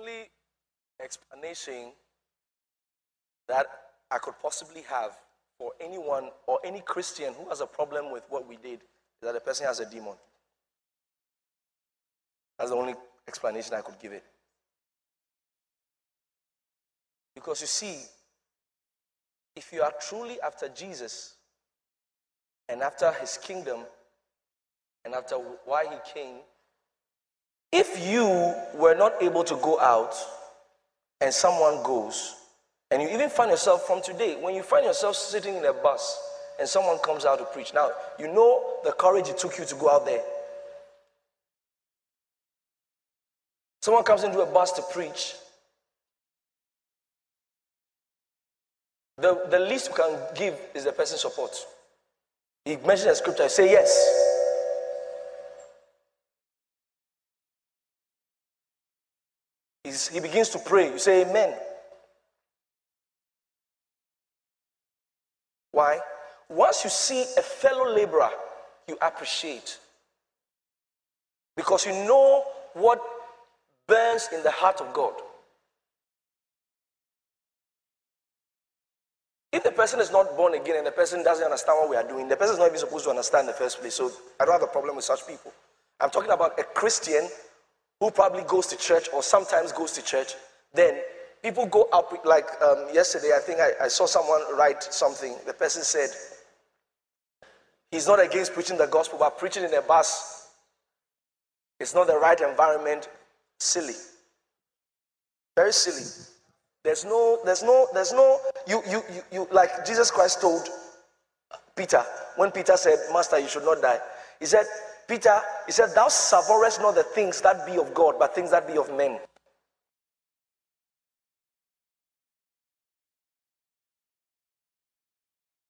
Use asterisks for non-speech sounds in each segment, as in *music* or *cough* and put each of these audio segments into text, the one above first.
only explanation that I could possibly have for anyone or any Christian who has a problem with what we did is that the person has a demon. That's the only explanation I could give it. Because you see, if you are truly after Jesus and after his kingdom and after why he came, if you were not able to go out and someone goes, and you even find yourself from today, when you find yourself sitting in a bus and someone comes out to preach, now you know the courage it took you to go out there. Someone comes into a bus to preach. The, the least you can give is the person's support. He mentions a scripture, I say yes. He's, he begins to pray. You say amen. Why? Once you see a fellow laborer, you appreciate. Because you know what burns in the heart of God. If the person is not born again and the person doesn't understand what we are doing, the person is not even supposed to understand in the first place. So I don't have a problem with such people. I'm talking about a Christian who probably goes to church or sometimes goes to church. Then people go up, like um, yesterday, I think I, I saw someone write something. The person said, He's not against preaching the gospel, but preaching in a bus is not the right environment Silly. Very silly. There's no, there's no, there's no, you, you, you, you, like Jesus Christ told Peter, when Peter said, Master, you should not die. He said, Peter, he said, Thou savourest not the things that be of God, but things that be of men.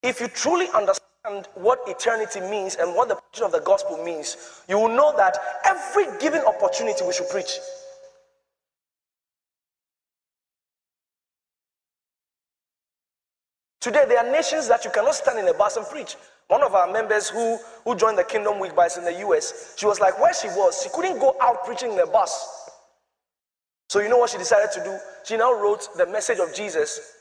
If you truly understand what eternity means and what the preaching of the gospel means, you will know that every given opportunity we should preach. Today, there are nations that you cannot stand in a bus and preach. One of our members who, who joined the Kingdom Week by in the US, she was like, where she was, she couldn't go out preaching in a bus. So you know what she decided to do? She now wrote the message of Jesus.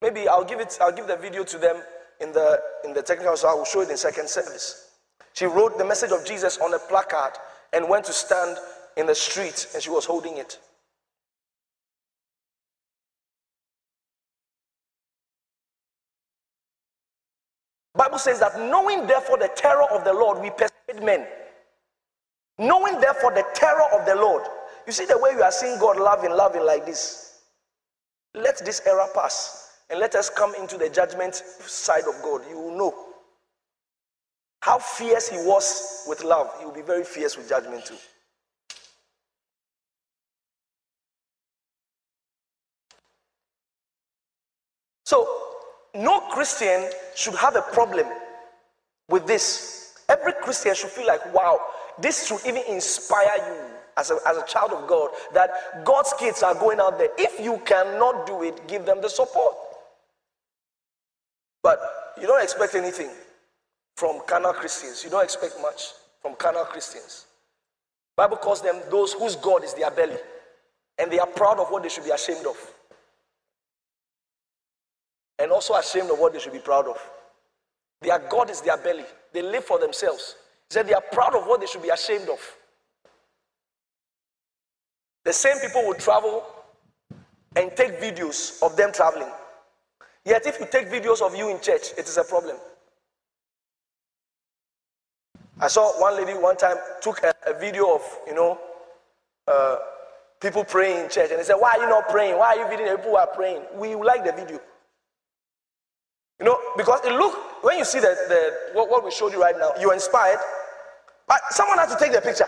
Maybe I'll give it, I'll give the video to them in the in the technical, so I will show it in second service. She wrote the message of Jesus on a placard and went to stand in the street and she was holding it. Bible says that knowing therefore the terror of the Lord, we persuade men. Knowing therefore the terror of the Lord. You see the way you are seeing God loving, loving like this. Let this era pass and let us come into the judgment side of God. You will know how fierce He was with love. He will be very fierce with judgment too. So no Christian should have a problem with this. Every Christian should feel like, wow, this should even inspire you as a, as a child of God that God's kids are going out there. If you cannot do it, give them the support. But you don't expect anything from carnal Christians. You don't expect much from carnal Christians. Bible calls them those whose God is their belly. And they are proud of what they should be ashamed of and also ashamed of what they should be proud of. Their God is their belly. They live for themselves. He said they are proud of what they should be ashamed of. The same people will travel and take videos of them traveling. Yet, if you take videos of you in church, it is a problem. I saw one lady one time took a, a video of, you know, uh, people praying in church, and they said, Why are you not praying? Why are you videoing people who are praying? We like the video. You know, because it look when you see the, the what, what we showed you right now, you're inspired. But someone had to take the picture.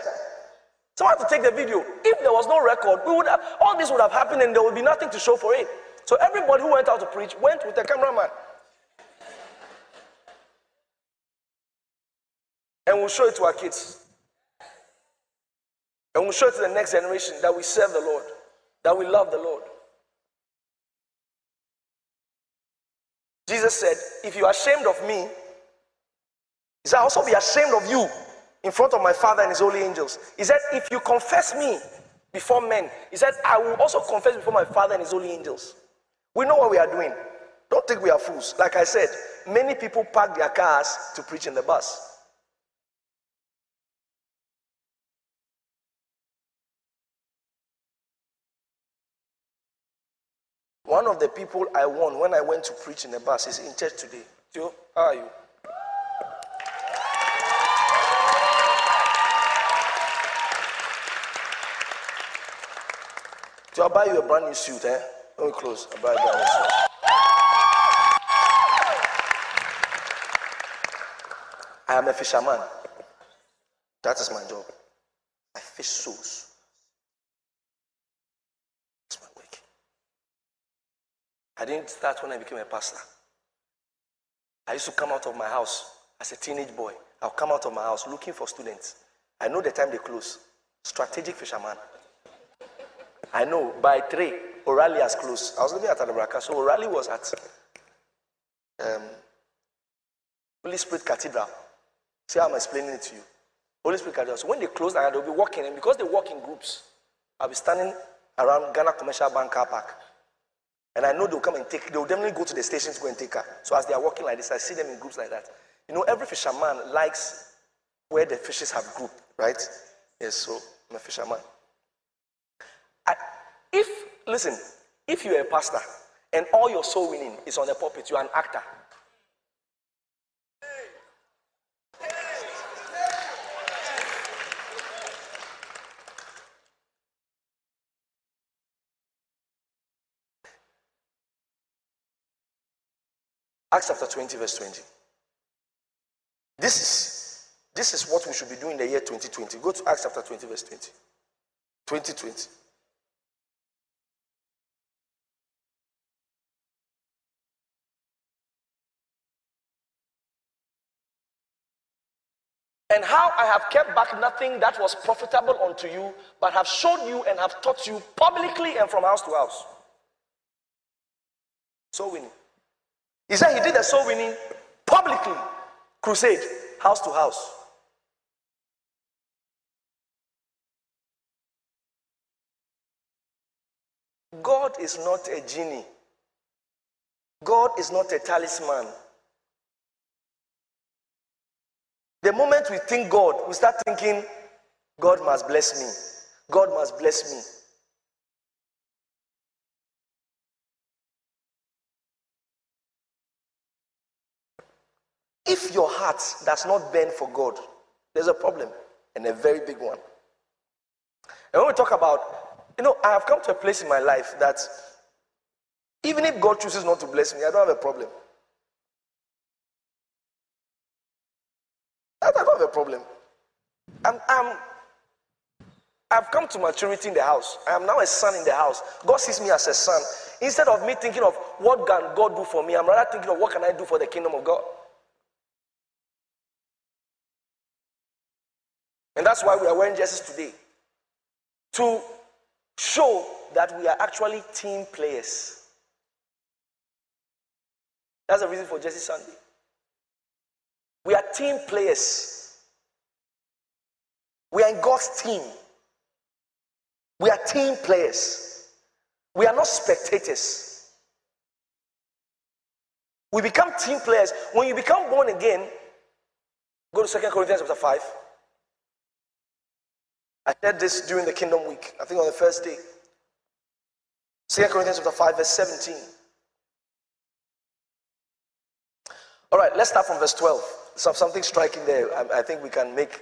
Someone had to take the video. If there was no record, we would have all this would have happened and there would be nothing to show for it. So everybody who went out to preach went with a cameraman. And we'll show it to our kids. And we'll show it to the next generation that we serve the Lord, that we love the Lord. Jesus said, If you are ashamed of me, he said, I'll also be ashamed of you in front of my Father and his holy angels. He said, If you confess me before men. He said, I will also confess before my Father and his holy angels. We know what we are doing. Don't think we are fools. Like I said, many people park their cars to preach in the bus. One of the people I won when I went to preach in the bus is in church today. Joe, how are you? So I'll buy you a brand new suit, eh? Let me close. I'll buy a brand new suit. I am a fisherman. That is my job. I fish souls. That's my work. I didn't start when I became a pastor. I used to come out of my house as a teenage boy. I'll come out of my house looking for students. I know the time they close. Strategic fisherman. I know by three, O'Reilly has closed. I was living at Adabraka, so O'Reilly was at um, Holy Spirit Cathedral. See how I'm explaining it to you. Holy Spirit Cathedral. So when they close, they'll be walking, and because they walk in groups, I'll be standing around Ghana Commercial Bank car park. And I know they'll come and take, they'll definitely go to the station to go and take her. So as they are walking like this, I see them in groups like that. You know, every fisherman likes where the fishes have group, right? Yes, so I'm a fisherman. I, if, listen, if you're a pastor and all your soul winning is on the pulpit, you're an actor. Acts chapter 20, verse 20. This is this is what we should be doing in the year 2020. Go to Acts chapter 20, verse 20. 2020. and how I have kept back nothing that was profitable unto you, but have shown you and have taught you publicly and from house to house. Soul winning. He said he did the soul winning publicly, crusade, house to house. God is not a genie. God is not a talisman. The moment we think God, we start thinking, God must bless me. God must bless me. If your heart does not burn for God, there's a problem and a very big one. And when we talk about, you know, I have come to a place in my life that even if God chooses not to bless me, I don't have a problem. I don't have a problem. I'm, I'm, I've come to maturity in the house. I am now a son in the house. God sees me as a son. Instead of me thinking of what can God do for me, I'm rather thinking of what can I do for the kingdom of God. And that's why we are wearing jerseys today. To show that we are actually team players. That's the reason for Jersey Sunday. We are team players. We are in God's team. We are team players. We are not spectators. We become team players. When you become born again, go to Second Corinthians chapter 5. I said this during the Kingdom Week, I think on the first day. 2 Corinthians chapter 5, verse 17. All right, let's start from verse 12. So something striking there. I, I think we can make.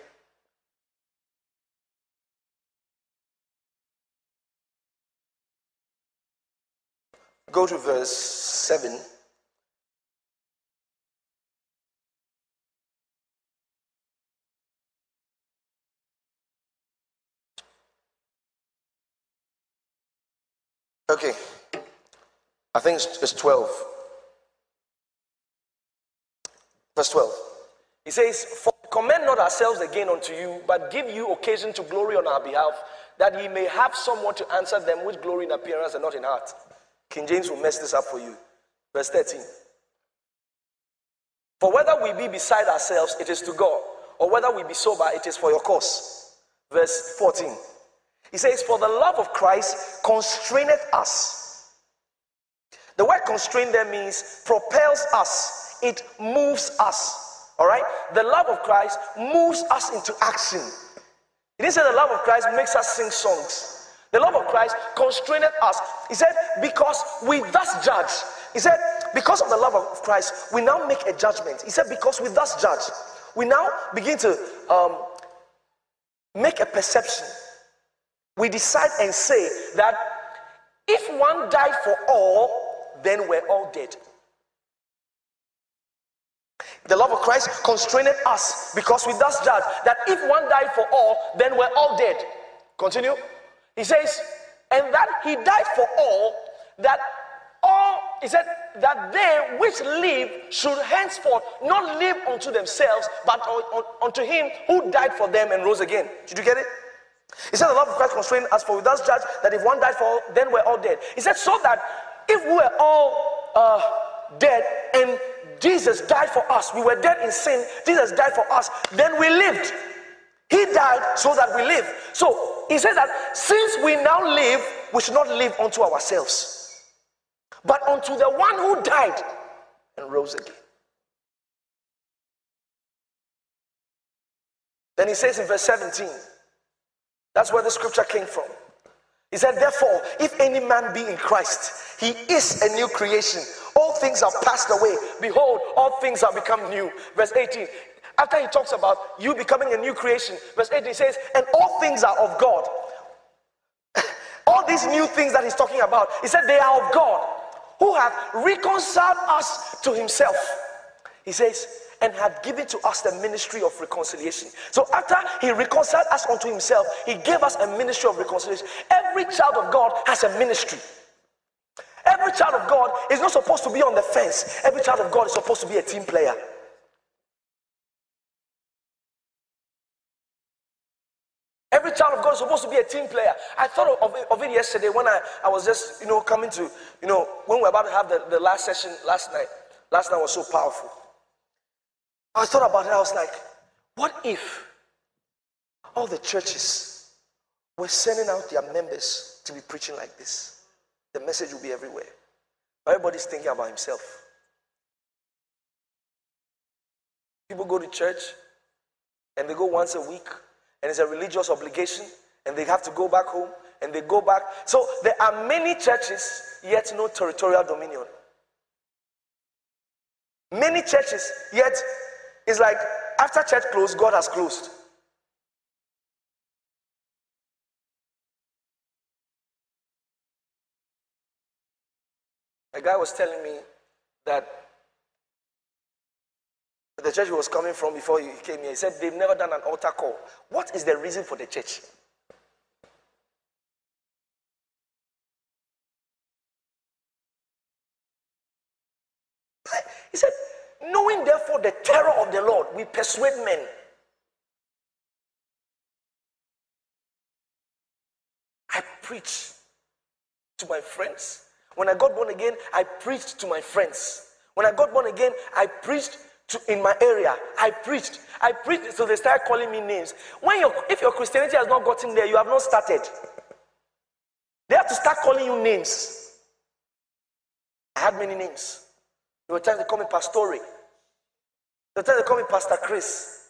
Go to verse 7. Okay. I think it's, it's 12. Verse 12. He says, For commend not ourselves again unto you, but give you occasion to glory on our behalf, that ye may have somewhat to answer them with glory in appearance and not in heart. King James will mess this up for you. Verse 13. For whether we be beside ourselves, it is to God, or whether we be sober, it is for your cause. Verse 14. He says, For the love of Christ constraineth us. The word constrain there means propels us, it moves us. All right? The love of Christ moves us into action. He didn't say the love of Christ makes us sing songs. The love of Christ constraineth us. He said, Because we thus judge. He said, Because of the love of Christ, we now make a judgment. He said, Because we thus judge, we now begin to um, make a perception. We decide and say that if one died for all, then we're all dead. The love of Christ constrained us because we thus judge that if one died for all, then we're all dead. Continue. He says, and that he died for all, that all, he said, that they which live should henceforth not live unto themselves, but unto him who died for them and rose again. Did you get it? He said, The love of Christ constrained us, for we thus judge that if one died for all, then we're all dead. He said, So that if we were all uh, dead and Jesus died for us, we were dead in sin, Jesus died for us, then we lived. He died so that we live. So he says that since we now live, we should not live unto ourselves, but unto the one who died and rose again. Then he says in verse 17, that's where the scripture came from. He said, Therefore, if any man be in Christ, he is a new creation. All things are passed away. Behold, all things are become new. Verse 18. After he talks about you becoming a new creation, verse 18 says, And all things are of God. *laughs* all these new things that he's talking about, he said, They are of God, who hath reconciled us to himself. He says, and had given to us the ministry of reconciliation. So after he reconciled us unto himself, he gave us a ministry of reconciliation. Every child of God has a ministry. Every child of God is not supposed to be on the fence. Every child of God is supposed to be a team player. Every child of God is supposed to be a team player. I thought of it, of it yesterday when I, I was just, you know, coming to, you know, when we were about to have the, the last session last night. Last night was so powerful. I thought about it. I was like, what if all the churches were sending out their members to be preaching like this? The message will be everywhere. Everybody's thinking about himself. People go to church and they go once a week and it's a religious obligation and they have to go back home and they go back. So there are many churches, yet no territorial dominion. Many churches, yet it's like after church closed, God has closed. A guy was telling me that the church he was coming from before he came here, he said they've never done an altar call. What is the reason for the church? *laughs* He said, knowing therefore the terror of the Lord, we persuade men. I preach to my friends. When I got born again, I preached to my friends. When I got born again, I preached to in my area. I preached. I preached, so they started calling me names. When your if your Christianity has not gotten there, you have not started. They have to start calling you names. I had many names. There were times they call me Pastori. There were times they call me Pastor Chris.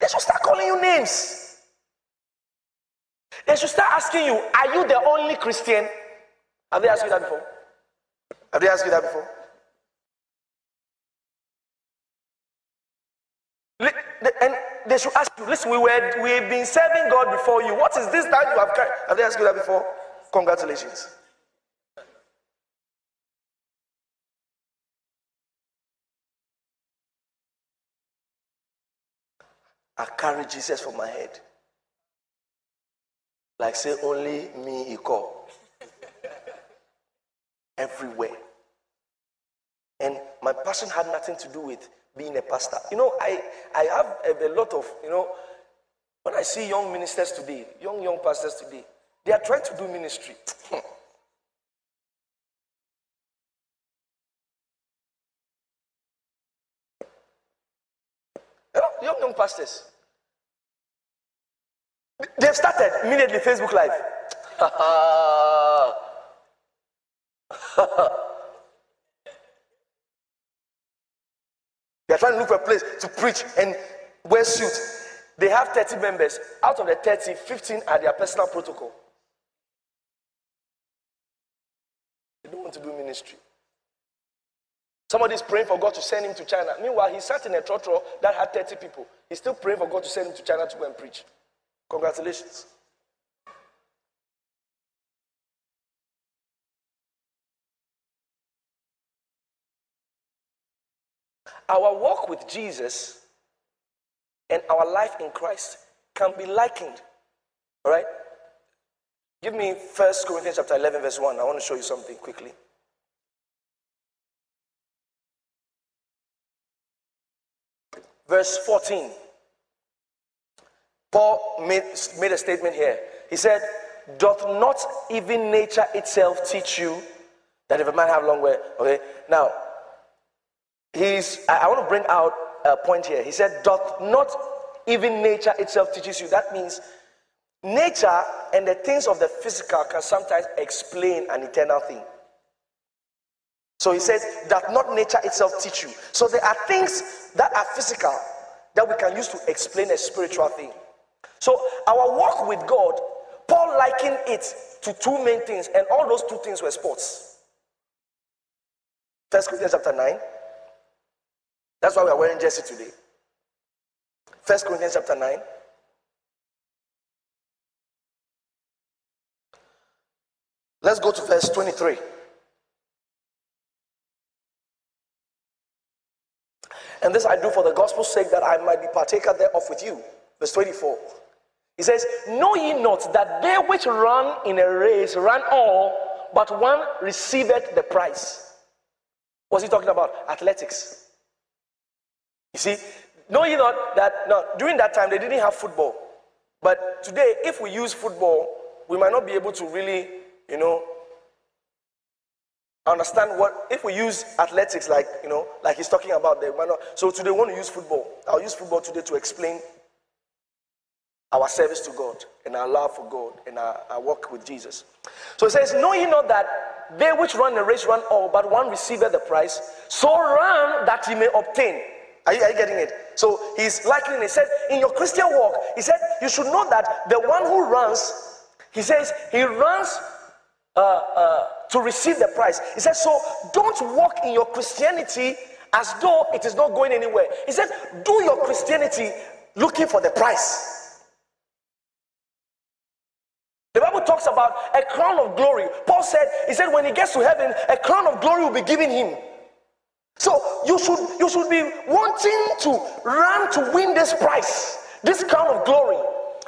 They should start calling you names. They should start asking you, Are you the only Christian? Have they asked you that before? Have they asked you that before? And they should ask you, listen, we were we've been serving God before you. What is this that you have carried? Have they asked you that before? Congratulations. I carry Jesus for my head. Like say only me equal everywhere. And my passion had nothing to do with being a pastor. You know, I, I have a, a lot of, you know, when I see young ministers today, young, young pastors today, they are trying to do ministry. Hmm. Know, young, young pastors. They've started immediately Facebook Live. *laughs* They're trying to look for a place to preach and wear suits. They have 30 members. Out of the 30, 15 are their personal protocol. To do ministry. Somebody is praying for God to send him to China. Meanwhile, he sat in a trotro that had 30 people. He's still praying for God to send him to China to go and preach. Congratulations. Our walk with Jesus and our life in Christ can be likened. All right? Give me First Corinthians chapter 11 verse 1. I want to show you something quickly. Verse 14. Paul made, made a statement here. He said, Doth not even nature itself teach you that if a man have long hair? Okay. Now, he's I, I want to bring out a point here. He said, Doth not even nature itself teaches you. That means nature and the things of the physical can sometimes explain an eternal thing. So he says, Doth not nature itself teach you? So there are things that are physical that we can use to explain a spiritual thing. So our walk with God, Paul likened it to two main things, and all those two things were sports. First Corinthians chapter 9. That's why we are wearing jersey today. First Corinthians chapter 9. Let's go to verse 23. And this I do for the gospel's sake that I might be partaker thereof with you. Verse 24. He says, Know ye not that they which run in a race run all, but one receiveth the prize? What's he talking about? Athletics. You see, know ye not that no, during that time they didn't have football. But today, if we use football, we might not be able to really, you know, understand what if we use athletics like you know like he's talking about there so today we want to use football. I'll use football today to explain our service to god and our love for god and our, our work with jesus. So it says know ye not that they which run the race run all but one receiveth the prize so run that he may obtain. Are you, are you getting it? So he's likening he said in your christian walk he said you should know that the one who runs he says he runs uh, uh, to receive the prize. He said, So don't walk in your Christianity as though it is not going anywhere. He said, Do your Christianity looking for the prize. The Bible talks about a crown of glory. Paul said, He said, when he gets to heaven, a crown of glory will be given him. So you should you should be wanting to run to win this prize, this crown of glory.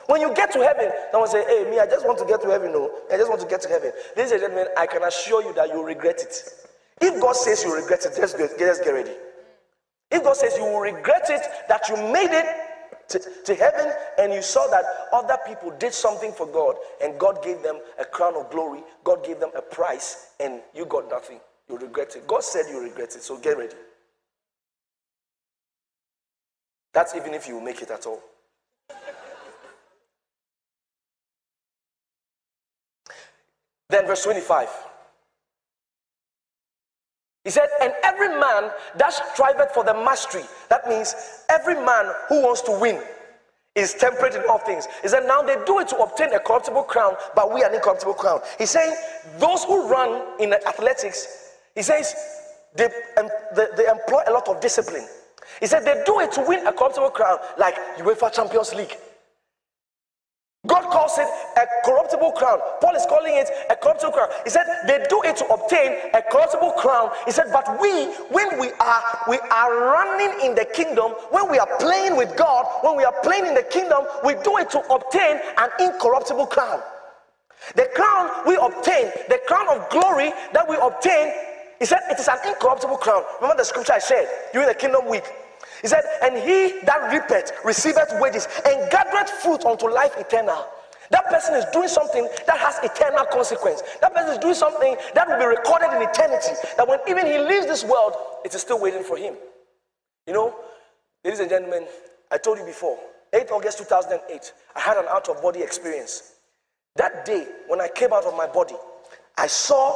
When you get to heaven, someone say, Hey, me, I just want to get to heaven. No, I just want to get to heaven. Ladies and gentlemen, I can assure you that you'll regret it. If God says you regret it, just get, just get ready. If God says you will regret it, that you made it to, to heaven and you saw that other people did something for God and God gave them a crown of glory, God gave them a price, and you got nothing, you regret it. God said you regret it, so get ready. That's even if you make it at all. Then, verse 25. He said, And every man that striveth for the mastery, that means every man who wants to win, is temperate in all things. He said, Now they do it to obtain a corruptible crown, but we an incorruptible crown. He's saying, Those who run in athletics, he says, they, um, they, they employ a lot of discipline. He said, They do it to win a corruptible crown, like UEFA Champions League. God calls it a corruptible crown. Paul is calling it a corruptible crown. He said they do it to obtain a corruptible crown. He said, but we, when we are we are running in the kingdom, when we are playing with God, when we are playing in the kingdom, we do it to obtain an incorruptible crown. The crown we obtain, the crown of glory that we obtain, he said it is an incorruptible crown. Remember the scripture I said during the kingdom week. He said, And he that reapeth receiveth wages and gathereth fruit unto life eternal. That person is doing something that has eternal consequence. That person is doing something that will be recorded in eternity. That when even he leaves this world, it is still waiting for him. You know, ladies and gentlemen, I told you before, 8 August 2008, I had an out of body experience. That day, when I came out of my body, I saw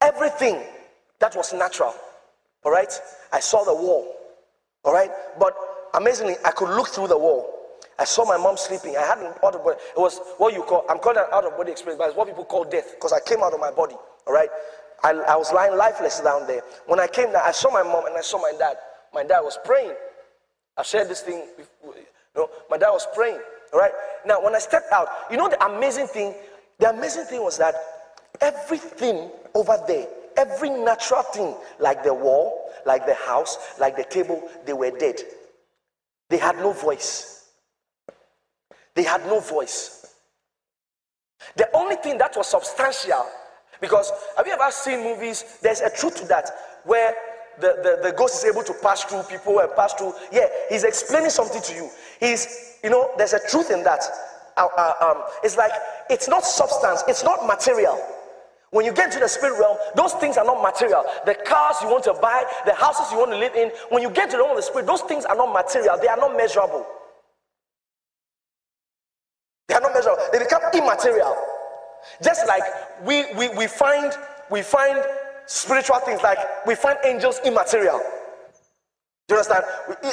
everything that was natural. All right? I saw the wall. All right? But amazingly, I could look through the wall. I saw my mom sleeping. I had an out of body. It was what you call, I'm calling an out of body experience, but it's what people call death because I came out of my body. All right? I, I was lying lifeless down there. When I came down, I saw my mom and I saw my dad. My dad was praying. I shared this thing. Before, you know, my dad was praying. All right? Now, when I stepped out, you know the amazing thing? The amazing thing was that everything over there, every natural thing, like the wall, like the house, like the table, they were dead. They had no voice. They had no voice. The only thing that was substantial, because have you ever seen movies? There's a truth to that, where the, the, the ghost is able to pass through people and pass through. Yeah, he's explaining something to you. He's, you know, there's a truth in that. Uh, uh, um, it's like, it's not substance, it's not material. When you get to the spirit realm, those things are not material. The cars you want to buy, the houses you want to live in, when you get to the realm of the spirit, those things are not material, they are not measurable. They are not measurable, they become immaterial. Just like we, we, we find we find spiritual things like we find angels immaterial. Do you understand?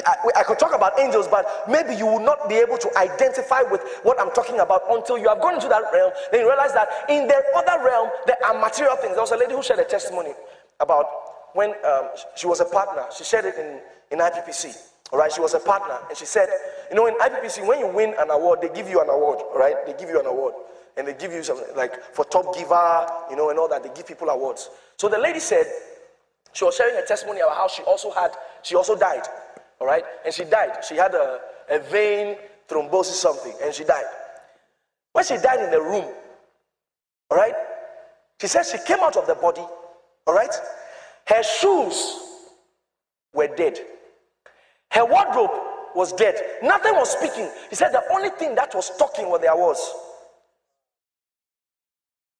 I, I, could talk about angels, but maybe you will not be able to identify with what I'm talking about until you have gone into that realm. Then you realize that in the other realm, there are material things. There was a lady who shared a testimony about when um, she was a partner. She shared it in, in IPPC. All right, she was a partner, and she said, you know, in IPPC, when you win an award, they give you an award. right? they give you an award, and they give you something like for top giver, you know, and all that. They give people awards. So the lady said she was sharing a testimony about how she also had, she also died. All right? And she died. She had a, a vein thrombosis, something, and she died. When she died in the room, all right, she said she came out of the body, all right? Her shoes were dead. Her wardrobe was dead. Nothing was speaking. He said the only thing that was talking was there was.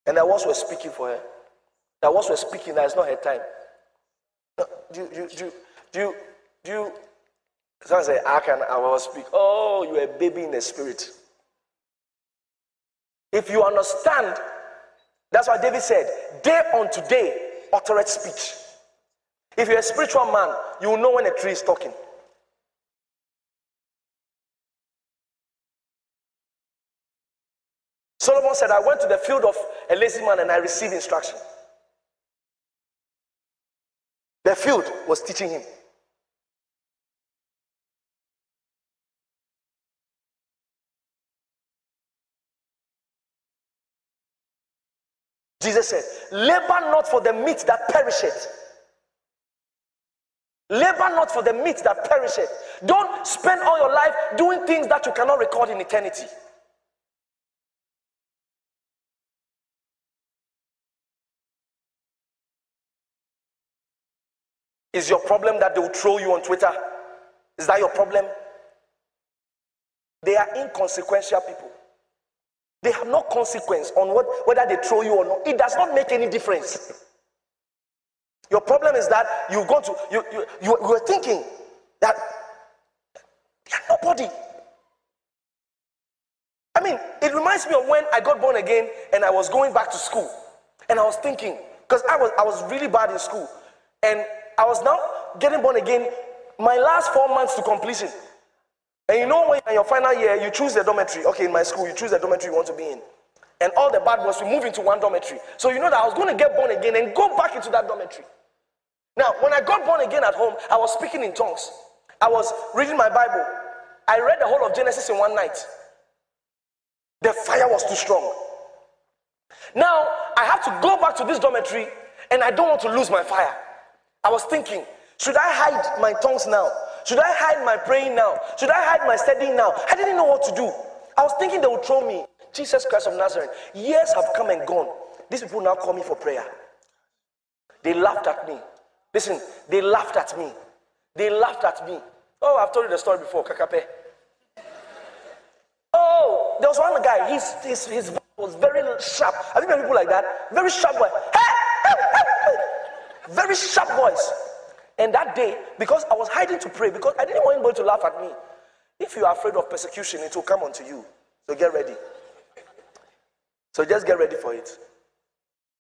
And there was were speaking for her. That was we're speaking, that is not her time. No, do, do, do, do, you, do you, someone say, I can, I will speak. Oh, you're a baby in the spirit. If you understand, that's why David said, day unto day uttereth speech. If you're a spiritual man, you will know when a tree is talking. Solomon said, I went to the field of a lazy man and I received instruction. The field was teaching him. Said, Labor not for the meat that perisheth. Labor not for the meat that perisheth. Don't spend all your life doing things that you cannot record in eternity. Is your problem that they will throw you on Twitter? Is that your problem? They are inconsequential people. They have no consequence on what, whether they throw you or not. It does not make any difference. Your problem is that you go to you you you, you are thinking that you're nobody. I mean, it reminds me of when I got born again and I was going back to school, and I was thinking because I was I was really bad in school, and I was now getting born again, my last four months to completion. And you know, when in your final year, you choose the dormitory. Okay, in my school, you choose the dormitory you want to be in. And all the bad boys will move into one dormitory. So you know that I was going to get born again and go back into that dormitory. Now, when I got born again at home, I was speaking in tongues. I was reading my Bible. I read the whole of Genesis in one night. The fire was too strong. Now, I have to go back to this dormitory and I don't want to lose my fire. I was thinking, should I hide my tongues now? Should I hide my praying now? Should I hide my studying now? I didn't know what to do. I was thinking they would throw me. Jesus Christ of Nazareth. Years have come and gone. These people now call me for prayer. They laughed at me. Listen, they laughed at me. They laughed at me. Oh, I've told you the story before, Kakape. Oh, there was one guy, his, his, his voice was very sharp. Have you met people like that? Very sharp voice. Hey! Very sharp voice. And that day, because I was hiding to pray, because I didn't want anybody to laugh at me. If you are afraid of persecution, it will come onto you. So get ready. So just get ready for it.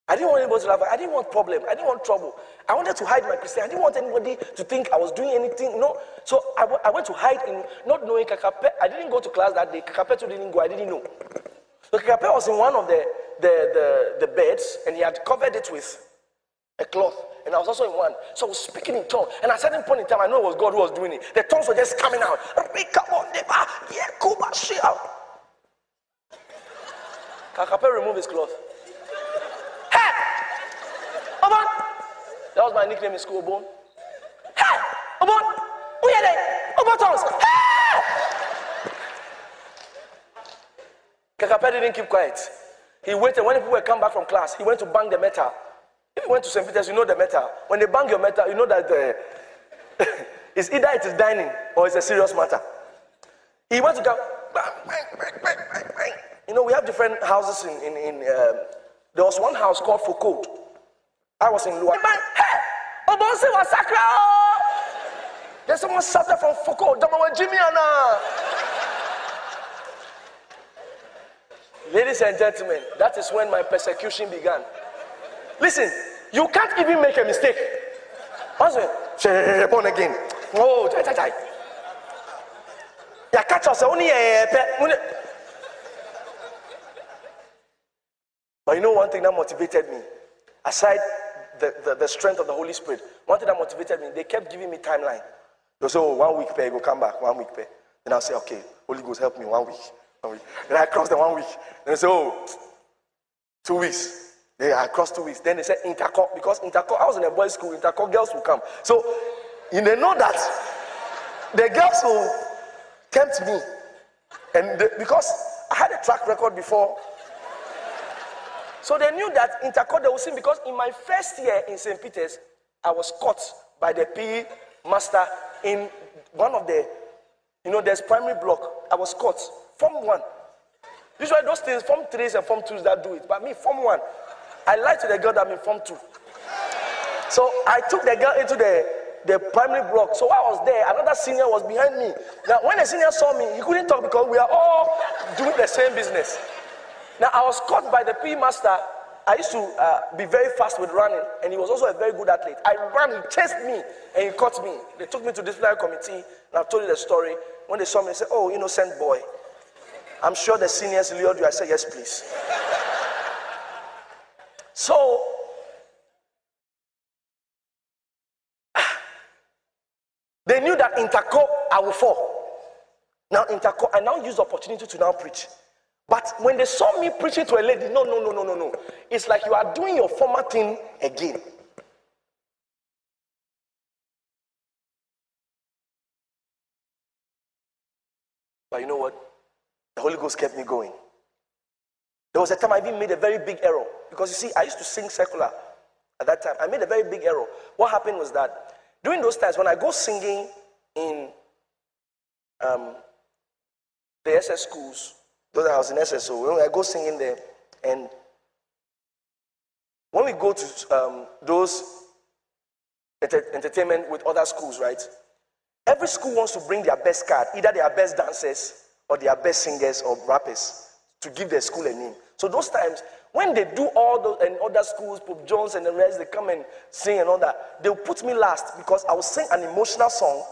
I didn't want anybody to laugh. I didn't want problem. I didn't want trouble. I wanted to hide my Christian. I didn't want anybody to think I was doing anything. You know. So I, w- I went to hide in not knowing Kakape. I didn't go to class that day. Kakapetu didn't go. I didn't know. So Kakape was in one of the, the, the, the beds and he had covered it with a cloth. And I was also in one. So I was speaking in tongues. And at a certain point in time, I know it was God who was doing it. The tongues were just coming out. Kakape removed his cloth. Hey! Obon! That was my nickname in school, Obon. Hey! Obon! They? Obon tongues! Hey! Kakape didn't keep quiet. He waited. When people were come back from class, he went to bang the metal. If you went to St. Peter's, you know the metal. When they bang your metal, you know that the, *laughs* it's either it is dining or it's a serious matter. He went to go, bang, bang, bang, bang, bang, bang. You know, we have different houses in, in, in um, there was one house called Foucault. I was in Luai. Hey, Obonse was sacra. There's someone shouted from Foucault. Jimmy Anna. Ladies and gentlemen, that is when my persecution began. Listen, you can't even make a mistake. Once you born again. Oh, chai, chai, chai. Ya catch us only eh, a But you know one thing that motivated me, aside the, the, the, strength of the Holy Spirit, one thing that motivated me, they kept giving me timeline. They'll say, oh, one week pay, go come back, one week pay. Then I'll say, okay, Holy Ghost, help me, one week. One week. Then I cross the one week. Then they say, oh, two weeks. They crossed two weeks. Then they said intercol because intercol. I was in a boys' school. Intercol girls will come. So you they know that the girls will tempt me, and because I had a track record before, so they knew that intercol they will sing. Because in my first year in St. Peter's, I was caught by the PE master in one of the, you know, there's primary block. I was caught. Form one. Usually those things, form threes and form twos that do it. But me, form one. I lied to the girl that I'm in two. So I took the girl into the, the primary block. So I was there, another senior was behind me. Now, when the senior saw me, he couldn't talk because we are all doing the same business. Now, I was caught by the P master. I used to uh, be very fast with running, and he was also a very good athlete. I ran, he chased me, and he caught me. They took me to disciplinary committee, and I've told you the story. When they saw me, they said, Oh, innocent boy. I'm sure the seniors lured you. I said, Yes, please. So, ah, they knew that intercol I will fall. Now, intercol, I now use the opportunity to now preach. But when they saw me preaching to a lady, no, no, no, no, no, no. It's like you are doing your former thing again. But you know what? The Holy Ghost kept me going. There was a time I even made a very big error. Because you see, I used to sing secular at that time. I made a very big error. What happened was that during those times, when I go singing in um, the SS schools, though I was in SSO, when I go singing there, and when we go to um, those enter- entertainment with other schools, right? Every school wants to bring their best card, either their best dancers or their best singers or rappers, to give their school a name. So those times, when they do all those and other schools, Pope John's and the rest, they come and sing and all that, they'll put me last because I will sing an emotional song,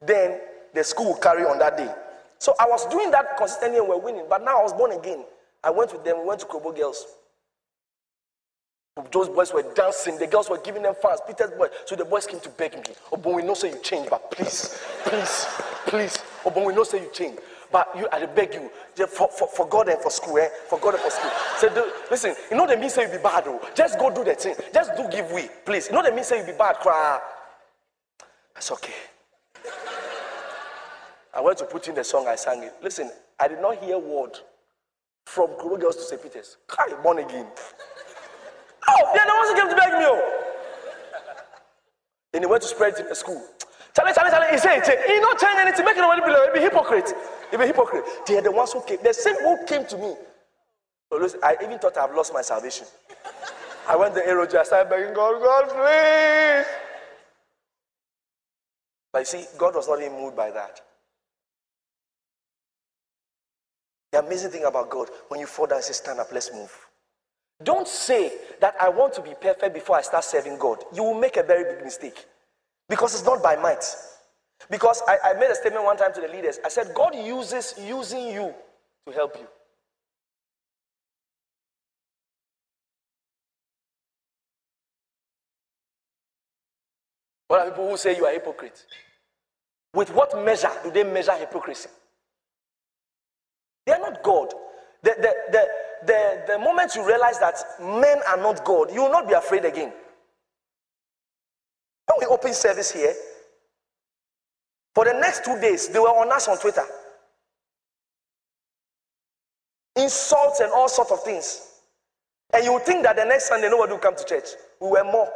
then the school will carry on that day. So I was doing that consistently and we're winning, but now I was born again. I went with them, we went to Krobo Girls. Those boys were dancing, the girls were giving them fans. Peter's boy. So the boys came to beg me. Oh, but we know say you change, but please, please, please. Oh, but we know say you change. But you, I beg you, for, for, for God and for school, eh? For God and for school. Say, so listen, you know the mean say you be bad, though. Just go do the thing. Just do give way, please. You know the mean say you be bad, cry. That's okay. I went to put in the song, I sang it. Listen, I did not hear word from Krobo Girls to St. Peter's. Kai, born again. Oh, they're the ones who came to beg me. Oh. Then he went to spread it in the school. Charlie, Charlie, Charlie, he said, he not change anything, make nobody believe, he be hypocrite. Be hypocrite. They are the ones who came, the same who came to me. I even thought I've lost my salvation. I went to Aeroja, I started begging God, God, please. But you see, God was not even moved by that. The amazing thing about God, when you fall down say, Stand up, let's move. Don't say that I want to be perfect before I start serving God. You will make a very big mistake because it's not by might. Because I, I made a statement one time to the leaders. I said, God uses using you to help you. What are people who say you are hypocrite? With what measure do they measure hypocrisy? They are not God. The, the, the, the, the moment you realize that men are not God, you will not be afraid again. When we open service here, for the next two days, they were on us on Twitter. Insults and all sorts of things. And you would think that the next Sunday nobody will come to church. We were more.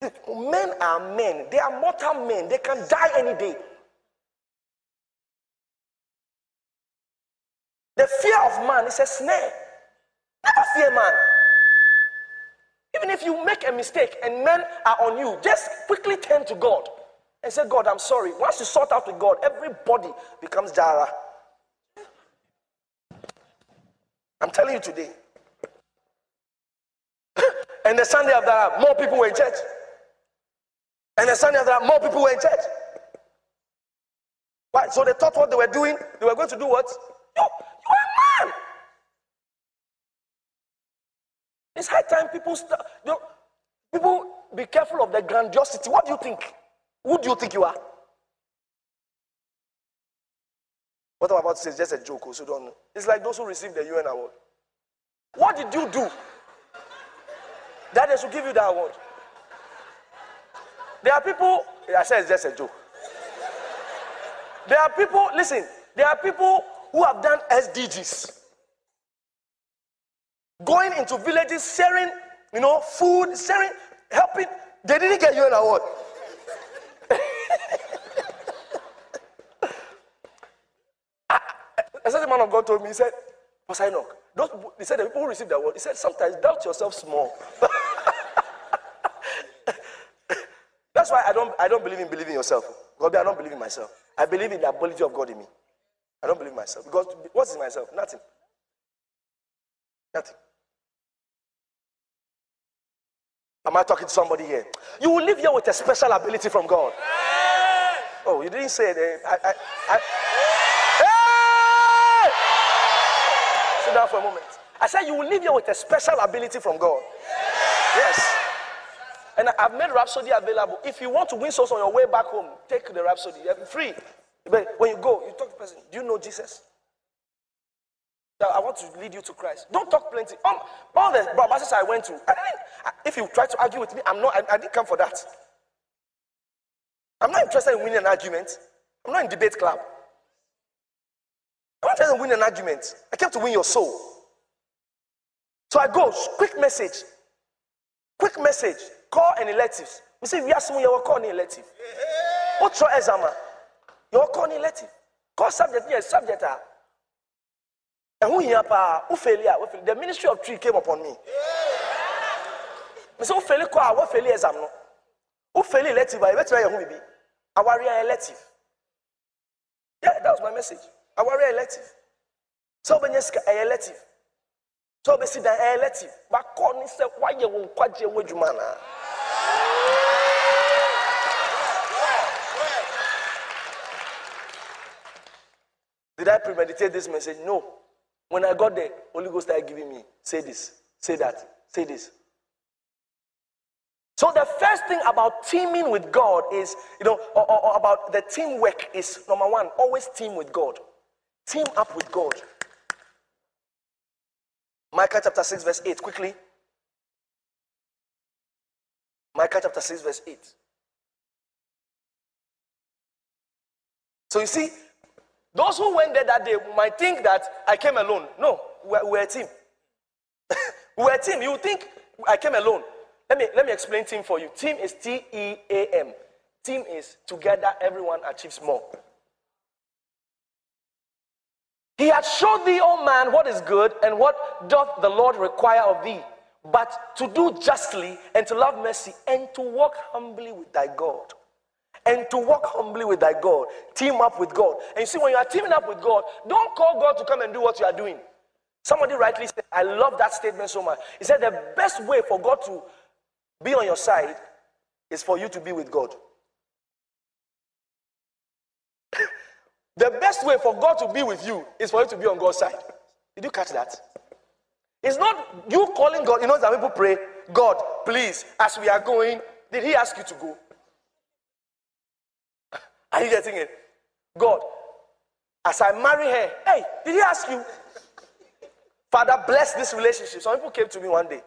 Men are men. They are mortal men. They can die any day. The fear of man is a snare. Never fear man. Even if you make a mistake and men are on you, just quickly turn to God and say, God, I'm sorry. Once you sort out with God, everybody becomes Jara. I'm telling you today. *laughs* and the Sunday after that, more people were in church. And the Sunday after that, more people were in church. Why? So they thought what they were doing, they were going to do what? You, you are a man. It's high time people start. You know, people be careful of the grandiosity. What do you think? Who do you think you are? What I'm about to say is just a joke, oh, so don't know. It's like those who received the UN award. What did you do that they should give you that award? There are people, I said it's just a joke. There are people, listen, there are people who have done SDGs. Going into villages, sharing, you know, food, sharing, helping. They didn't get you an award. I said the man of God told me, he said, Pastor Enoch, those he said the people who received that word, he said, sometimes doubt yourself small. *laughs* That's why I don't, I don't believe in believing yourself. God, I don't believe in myself. I believe in the ability of God in me. I don't believe in myself. Because what's in myself? Nothing. Nothing. Am I talking to somebody here? You will live here with a special ability from God. Oh, you didn't say it. Eh? I, I, I, hey! Sit down for a moment. I said you will live here with a special ability from God. Yes. And I've made Rhapsody available. If you want to win souls on your way back home, take the Rhapsody. Free. But when you go, you talk to the person. Do you know Jesus? I want to lead you to Christ. Don't talk plenty. Um, all the buses I went to, I didn't, if you try to argue with me, I'm not, I, I didn't come for that. I'm not interested in winning an argument. I'm not in debate club. I'm not interested in winning an argument. I came to win your soul. So I go, quick message. Quick message. Call an electives. We say, we are someone you're calling an elective. What's your exam? You're calling elective. Call subject, yes, subject. Ah. And who here, who failure? The ministry of tree came upon me. I said, who failure? What failure exam? Who failure elective? I ah? bet you who be. Our elective. Yeah, that was my message. Our elective. So, when you're elective. So, besi da eh, elective. But call me say, why you won't quite your wage, man? Did I premeditate this message? No. When I got there, Holy Ghost started giving me, say this, say that, say this. So the first thing about teaming with God is, you know, or, or, or about the teamwork is number one, always team with God. Team up with God. Micah chapter 6, verse 8, quickly. Micah chapter 6, verse 8. So you see, those who went there that day might think that I came alone. No, we're, we're a team. *laughs* we're a team. You think I came alone. Let me, let me explain team for you. Team is T E A M. Team is together, everyone achieves more. He had showed thee, O man, what is good and what doth the Lord require of thee, but to do justly and to love mercy and to walk humbly with thy God. and to walk humbly with thy God. Team up with God. And you see, when you are teaming up with God, don't call God to come and do what you are doing. Somebody rightly said, I love that statement so much. He said, The best way for God to be on your side is for you to be with God. The best way for God to be with you is for you to be on God's side. Did you catch that? It's not you calling God. You know, that people pray, God, please, as we are going, did He ask you to go? *laughs* Are you getting it? God, as I marry her, hey, did He ask you? Father, bless this relationship. Some people came to me one day.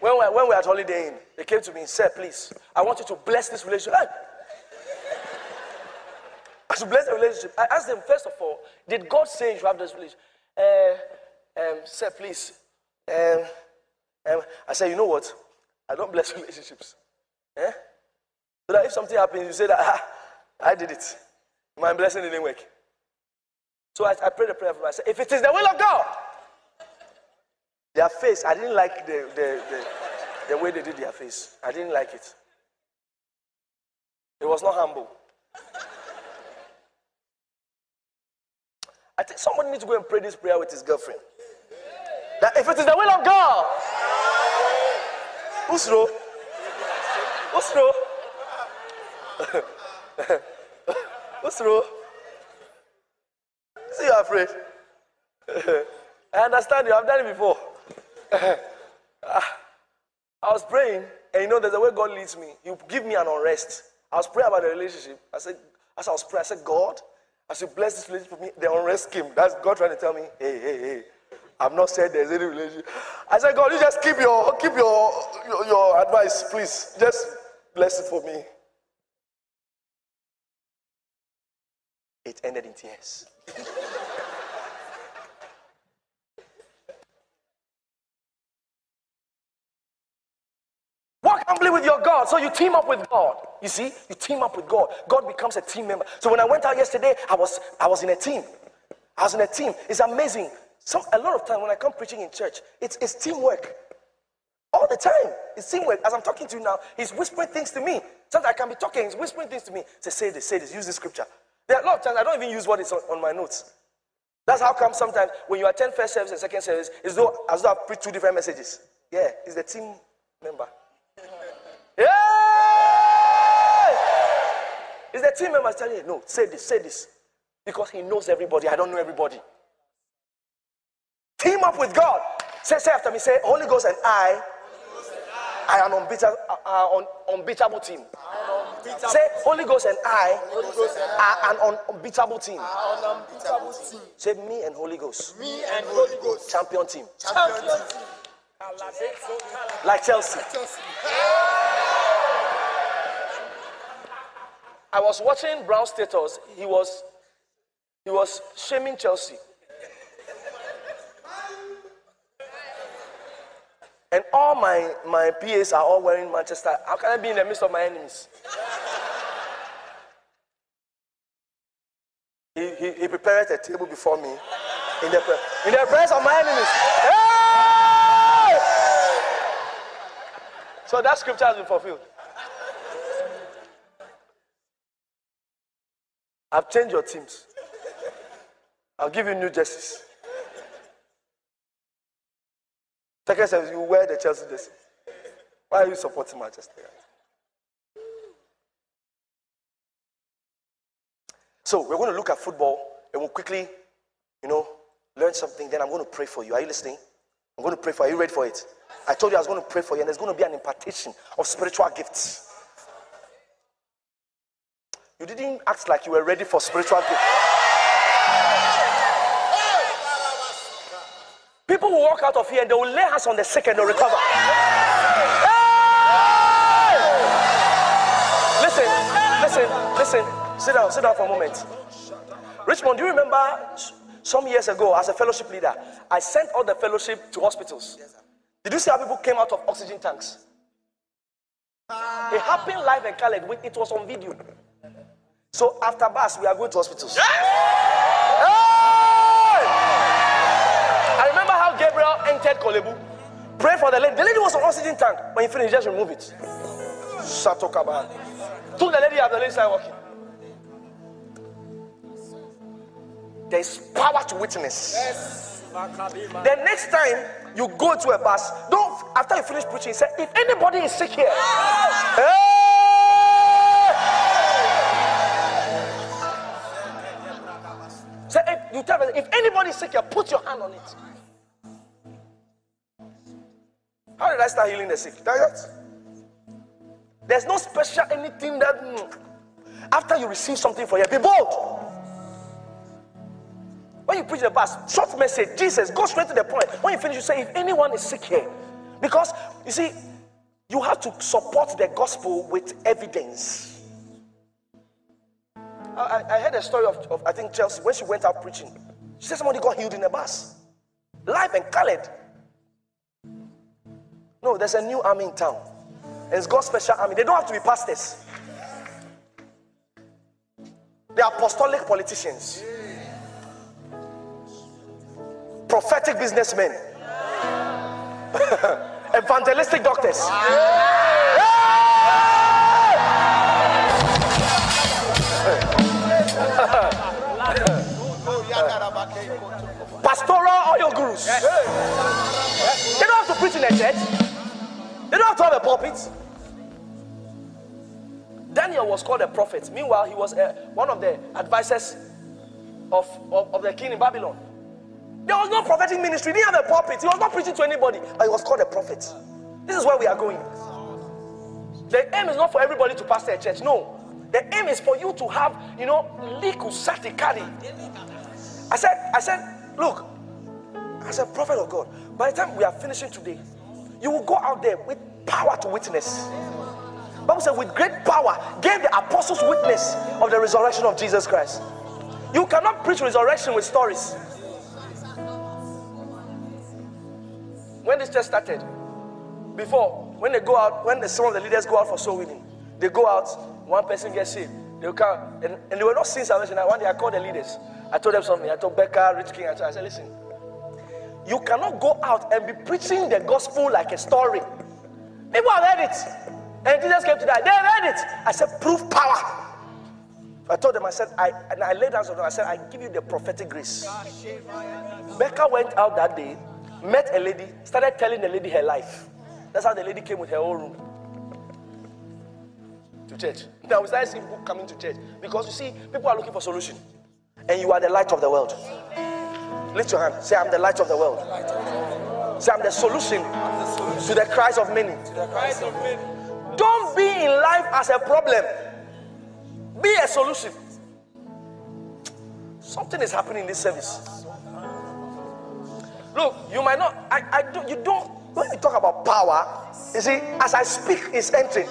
When we, when we were at holiday they came to me and said, please, I want you to bless this relationship. Hey! Should bless the relationship. I asked them, first of all, did God say you have this relationship? Uh, um, sir, please. Um, um, I said, you know what? I don't bless *laughs* relationships. Eh? So that if something happens, you say that, ah, I did it. My blessing didn't work. So I, I prayed a prayer for myself. If it is the will of God, their face, I didn't like the, the, the, the way they did their face. I didn't like it. It was not humble. I think somebody needs to go and pray this prayer with his girlfriend. That if it is the will of God, Usro, Usro, *laughs* Usro, see you're afraid. *laughs* I understand you, I've done it before. *laughs* I was praying, and you know, there's a way God leads me. You give me an unrest. I was praying about the relationship. I said, as I was praying, I said, God, as you bless this relationship for me, the unrest came. That's God trying to tell me, hey, hey, hey. I've not said there's any relationship. I said, God, you just keep your keep your, your, your advice, please. Just bless it for me. It ended in tears. *laughs* Walk humbly with your God. So you team up with God. You see, you team up with God. God becomes a team member. So when I went out yesterday, I was I was in a team. I was in a team. It's amazing. So a lot of time when I come preaching in church, it's, it's teamwork. All the time. It's teamwork. As I'm talking to you now, he's whispering things to me. Sometimes I can be talking, he's whispering things to me. Say, say this, say this, use this scripture. There are a lot of times I don't even use what is on, on my notes. That's how come sometimes when you attend first service and second service, it's though as though I've preached two different messages. Yeah, he's the team member. Team member telling you, no, say this, say this. Because he knows everybody. I don't know everybody. Team up with God. Say, say after me, say, Holy Ghost and I, I am unbeatable, uh, uh, un, unbeatable team. Unbeatable. Say, Holy Ghost and I are an un, unbeatable team. Unbeatable team. Say, me and Holy Ghost. Me and Holy Ghost. Champion team. Champion team. Like Chelsea. I was watching Brown status. He was he was shaming Chelsea. And all my, my PAs are all wearing Manchester. How can I be in the midst of my enemies? he, he, he prepared a table before me in the, in the presence of my enemies. Hey! So that scripture has been fulfilled. I've changed your teams. I'll give you new jerseys. Second service, you wear the Chelsea jersey. Why are you supporting Manchester? So we're going to look at football and we'll quickly, you know, learn something. Then I'm going to pray for you. Are you listening? I'm going to pray for you. Are you ready for it? I told you I was going to pray for you, and there's going to be an impartation of spiritual gifts. You didn't act like you were ready for spiritual gifts. People will walk out of here and they will lay hands on the sick and they'll recover. Hey! Listen, listen, listen. Sit down, sit down for a moment. Richmond, do you remember some years ago as a fellowship leader, I sent all the fellowship to hospitals. Did you see how people came out of oxygen tanks? It happened live and colored. It was on video. So after bus, we are going to hospitals. Yes! Hey! I remember how Gabriel entered Korle Bu. Pray for the lady. The lady was on oxygen tank. When you finish, just remove it. Satokaba. took the lady up, the lady started walking. There's power to witness. Yes. The next time you go to a bus, don't after you finish preaching, say, if anybody is sick here, ah. hey! Say, if you tell me, if anybody is sick here, put your hand on it. How did I start healing the sick? There's no special anything that mm, after you receive something for you, be bold. When you preach the bus, short message, Jesus, go straight to the point. When you finish, you say, if anyone is sick here, because you see, you have to support the gospel with evidence. I, I- heard a story of, of, I think, Chelsea, when she went out preaching. She said somebody got healed in a bus. Live and colored. No, there's a new army in town. And it's God's special army. They don't have to be pastors. They are apostolic politicians prophetic businessmen, *laughs* evangelistic doctors. Oh, They don't have to preach in a church. They don't have to have a pulpit. Daniel was called a prophet. Meanwhile, he was uh, one of the advisors of, of, of the king in Babylon. There was no prophetic ministry. He didn't have a pulpit. He was not preaching to anybody, but he was called a prophet. This is where we are going. The aim is not for everybody to pastor a church. No. The aim is for you to have, you know, liku satikari. I said, I said, look, as a prophet of God, by the time we are finishing today, you will go out there with power to witness. Bible said, with great power, gave the apostles witness of the resurrection of Jesus Christ. You cannot preach resurrection with stories. When this church started, before, when they go out, when the, some of the leaders go out for soul winning, they go out, one person gets saved. They will come, and, and they were not seeing salvation. One day I called the leaders. I told them something. I told Becca, Rich King, I, told, I said, listen, you cannot go out and be preaching the gospel like a story. People have heard it. And Jesus came to die. They have heard it. I said, prove power. I told them, I said, I, and I laid hands on them. I said, I give you the prophetic grace. Becca went out that day, met a lady, started telling the lady her life. That's how the lady came with her own room to church. Now we started seeing people coming to church because you see, people are looking for solution, and you are the light of the world. Lift your hand. Say, I'm the light of the world. Say, I'm the solution to the cries of many. Don't be in life as a problem. Be a solution. Something is happening in this service. Look, you might not. I, I do, you don't. When we talk about power, you see, as I speak, it's entering.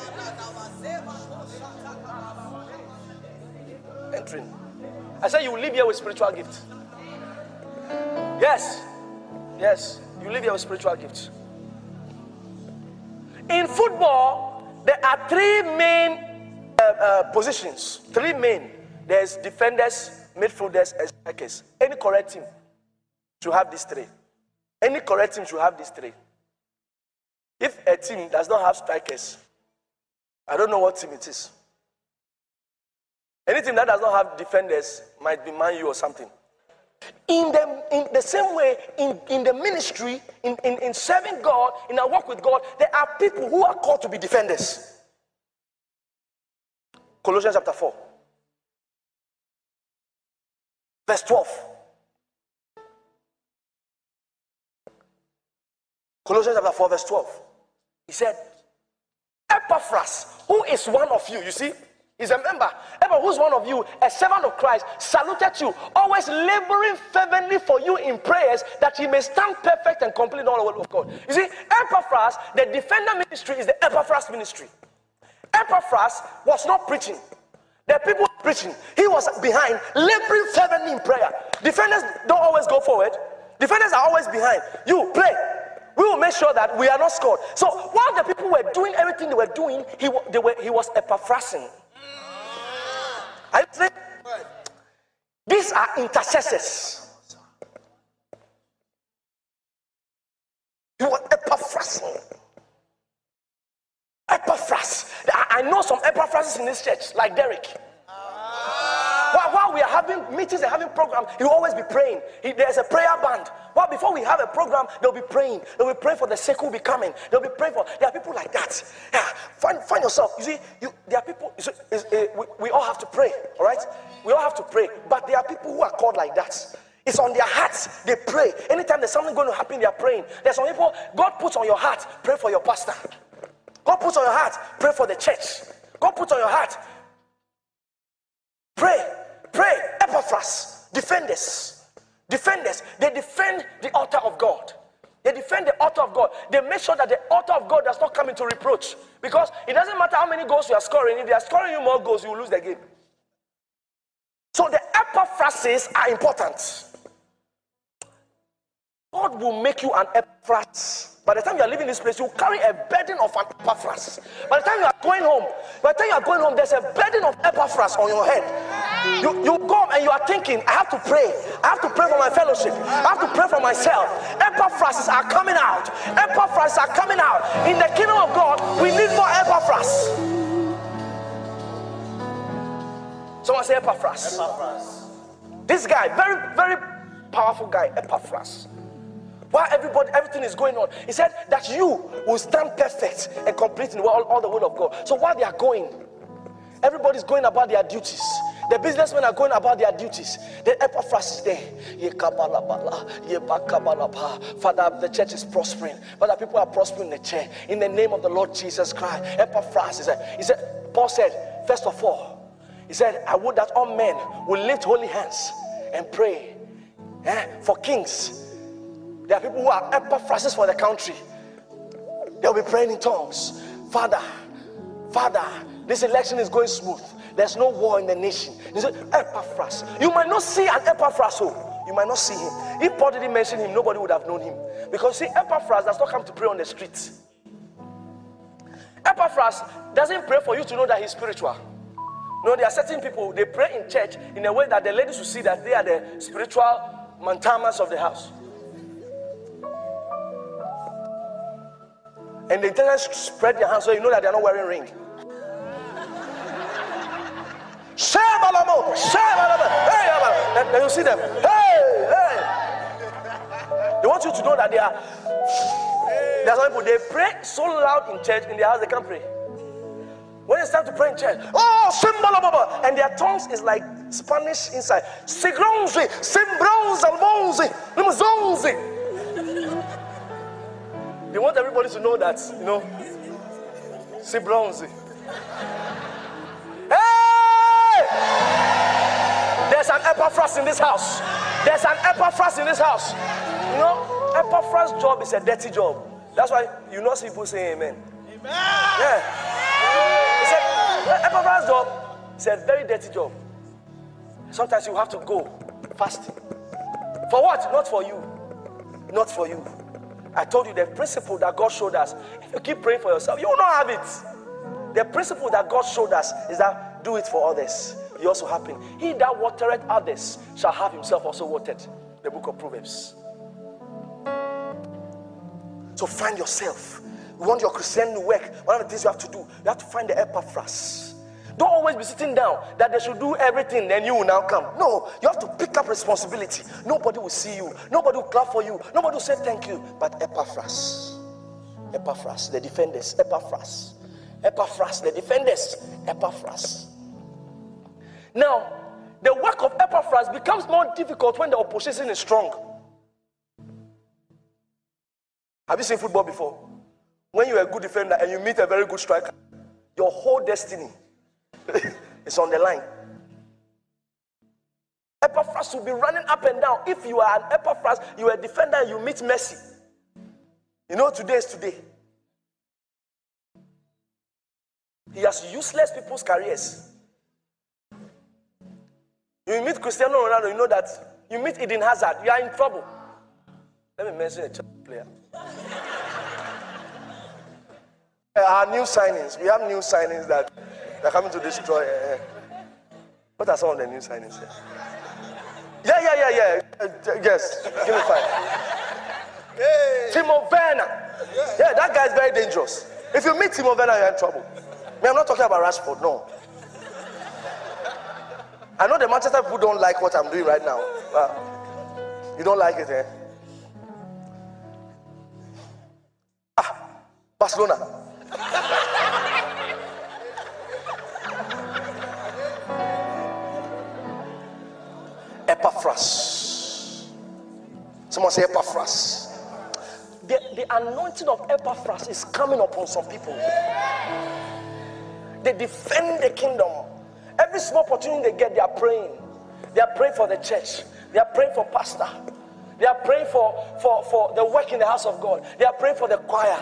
Entering. I said you will leave here with spiritual gifts. Yes, yes, you leave your spiritual gifts. In football, there are three main uh, uh, positions. Three main. There's defenders, midfielders, and strikers. Any correct team should have these three. Any correct team should have these three. If a team does not have strikers, I don't know what team it is. Anything that does not have defenders might be Man U or something. In the, in the same way, in, in the ministry, in, in, in serving God, in our work with God, there are people who are called to be defenders. Colossians chapter 4, verse 12. Colossians chapter 4, verse 12. He said, Epaphras, who is one of you, you see, he's a member. Epaphras, who's one of you, a servant of Christ, saluted you, always laboring fervently for you in prayers that he may stand perfect and complete all the will of God. You see, Epaphras, the defender ministry is the Epaphras ministry. Epaphras was not preaching. The people were preaching. He was behind, laboring fervently in prayer. Defenders don't always go forward. Defenders are always behind. You play. We will make sure that we are not scored. So while the people were doing everything they were doing, he, they were, he was epaphrasing. Are you listening? These are intercessors. He was epaphrasing. Epaphras. I know some Epaphras in this church, like Derek. While, while we are having meetings and having programs, he'll always be praying. He, there's a prayer band. Well, before we have a program, they'll be praying. They'll be praying for the sick who will be coming. They'll be praying for. There are people like that. Yeah, find, find yourself. You see, you, there are people. See, uh, we, we all have to pray. All right, we all have to pray. But there are people who are called like that. It's on their hearts. They pray. Anytime there's something going to happen, they are praying. There's some people God puts on your heart. Pray for your pastor. God puts on your heart. Pray for the church. God puts on your heart. Pray, pray. Epaphras, defenders, defenders. They defend the altar of God. They defend the altar of God. They make sure that the altar of God does not come into reproach. Because it doesn't matter how many goals you are scoring. If they are scoring you more goals, you will lose the game. So the epaphrases are important. God will make you an epaphras. By the time you are leaving this place, you will carry a burden of an epaphras. By the time you are going home, by the time you are going home, there's a burden of epaphras on your head. You, you go and you are thinking, I have to pray. I have to pray for my fellowship. I have to pray for myself. Epaphrases are coming out. Epaphras are coming out. In the kingdom of God, we need more epaphras. Someone say Epaphras. This guy, very, very powerful guy, Epaphras. While everybody, everything is going on, he said that you will stand perfect and complete in all, all the will of God. So while they are going, everybody's going about their duties. The businessmen are going about their duties. The Epaphras is there. Father, the church is prospering. Father, people are prospering in the church. In the name of the Lord Jesus Christ. Epaphras, is said, he said, Paul said, first of all, he said, I would that all men will lift holy hands and pray eh, for kings. There are people who are epaphrases for the country. They'll be praying in tongues. Father, Father, this election is going smooth. There's no war in the nation. He said, Epaphras. You might not see an Epaphras, oh, you might not see him. If Paul didn't mention him, nobody would have known him. Because see, Epaphras does not come to pray on the streets. Epaphras doesn't pray for you to know that he's spiritual. No, there are certain people, they pray in church in a way that the ladies will see that they are the spiritual mantamas of the house. And they tell us spread their hands so you know that they're not wearing ring. Shabalamo, shabalamo, hey. Then- Then you see them. Hey, hey. They want you to know that they are. There are some people they pray so loud in church in their house they can't pray. When it's time to pray in church, oh, simbalababa, and their tongues is like Spanish inside. Sigronzi, simbronzi, albonzi, limazonzi. They want everybody to know that, you know, simbronzi. An Epaphras in this house. There's an Epaphras in this house. You know, Epaphras' job is a dirty job. That's why you know see people say amen. Amen. Yeah. He said, Epaphras' job is a very dirty job. Sometimes you have to go fasting. For what? Not for you. Not for you. I told you the principle that God showed us. If you keep praying for yourself, you will not have it. The principle that God showed us is that do it for others. You also happen. He that watereth others shall have himself also watered. The book of Proverbs. So find yourself. You want your Christian to work. One of the things you have to do, you have to find the Epaphras. Don't always be sitting down that they should do everything, then you will now come. No, you have to pick up responsibility. Nobody will see you, nobody will clap for you, nobody will say thank you. But Epaphras, Epaphras, the defenders, Epaphras, Epaphras, the defenders, Epaphras. Now, the work of Epaphras becomes more difficult when the opposition is strong. Have you seen football before? When you're a good defender and you meet a very good striker, your whole destiny *laughs* is on the line. Epaphras will be running up and down. If you are an Epaphras, you are a defender, you meet Messi. You know, today is today. He has useless people's careers. You meet Cristiano Ronaldo, you know that. You meet Eden Hazard, you are in trouble. Let me mention a Chelsea player. Our new signings. We have new signings that are coming to destroy. uh, what are some of the new signings? here? Yeah, yeah, yeah, yeah. Uh, yes, give me five. Timo Werner. Yeah, that guy is very dangerous. If you meet Timo Werner, you're in trouble. Me, I'm not talking about Rashford, no. I know the Manchester people don't like what I'm doing right now. you don't like it, eh? Ah, Barcelona. *laughs* Epaphras. Someone say Epaphras. The, the anointing of Epaphras is coming upon some people. They defend the kingdom. Every small opportunity they get, they are praying. They are praying for the church. They are praying for pastor. They are praying for, for, for the work in the house of God. They are praying for the choir.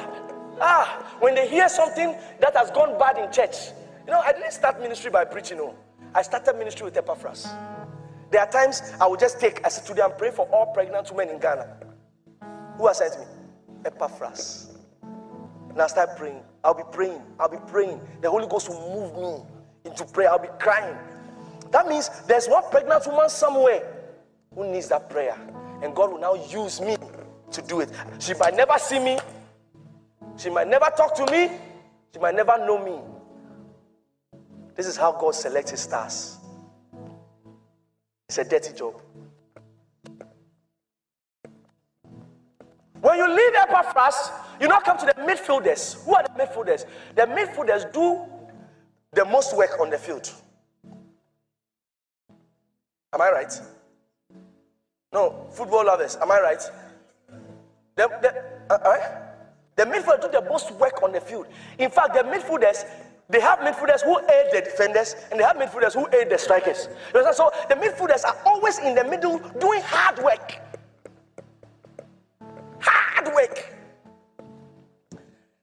Ah, when they hear something that has gone bad in church. You know, I didn't start ministry by preaching, no. I started ministry with Epaphras. There are times I will just take I sit today and pray for all pregnant women in Ghana. Who has sent me? Epaphras. And I start praying. I'll be praying. I'll be praying. The Holy Ghost will move me into prayer. I'll be crying. That means there's one pregnant woman somewhere who needs that prayer. And God will now use me to do it. She might never see me. She might never talk to me. She might never know me. This is how God selects his stars. It's a dirty job. When you leave Epaphras, you now come to the midfielders. Who are the midfielders? The midfielders do the most work on the field. Am I right? No, football lovers. Am I right? The, the, uh, uh, the midfielders do the most work on the field. In fact, the midfielders they have midfielders who aid the defenders and they have midfielders who aid the strikers. So the midfielders are always in the middle doing hard work. Hard work.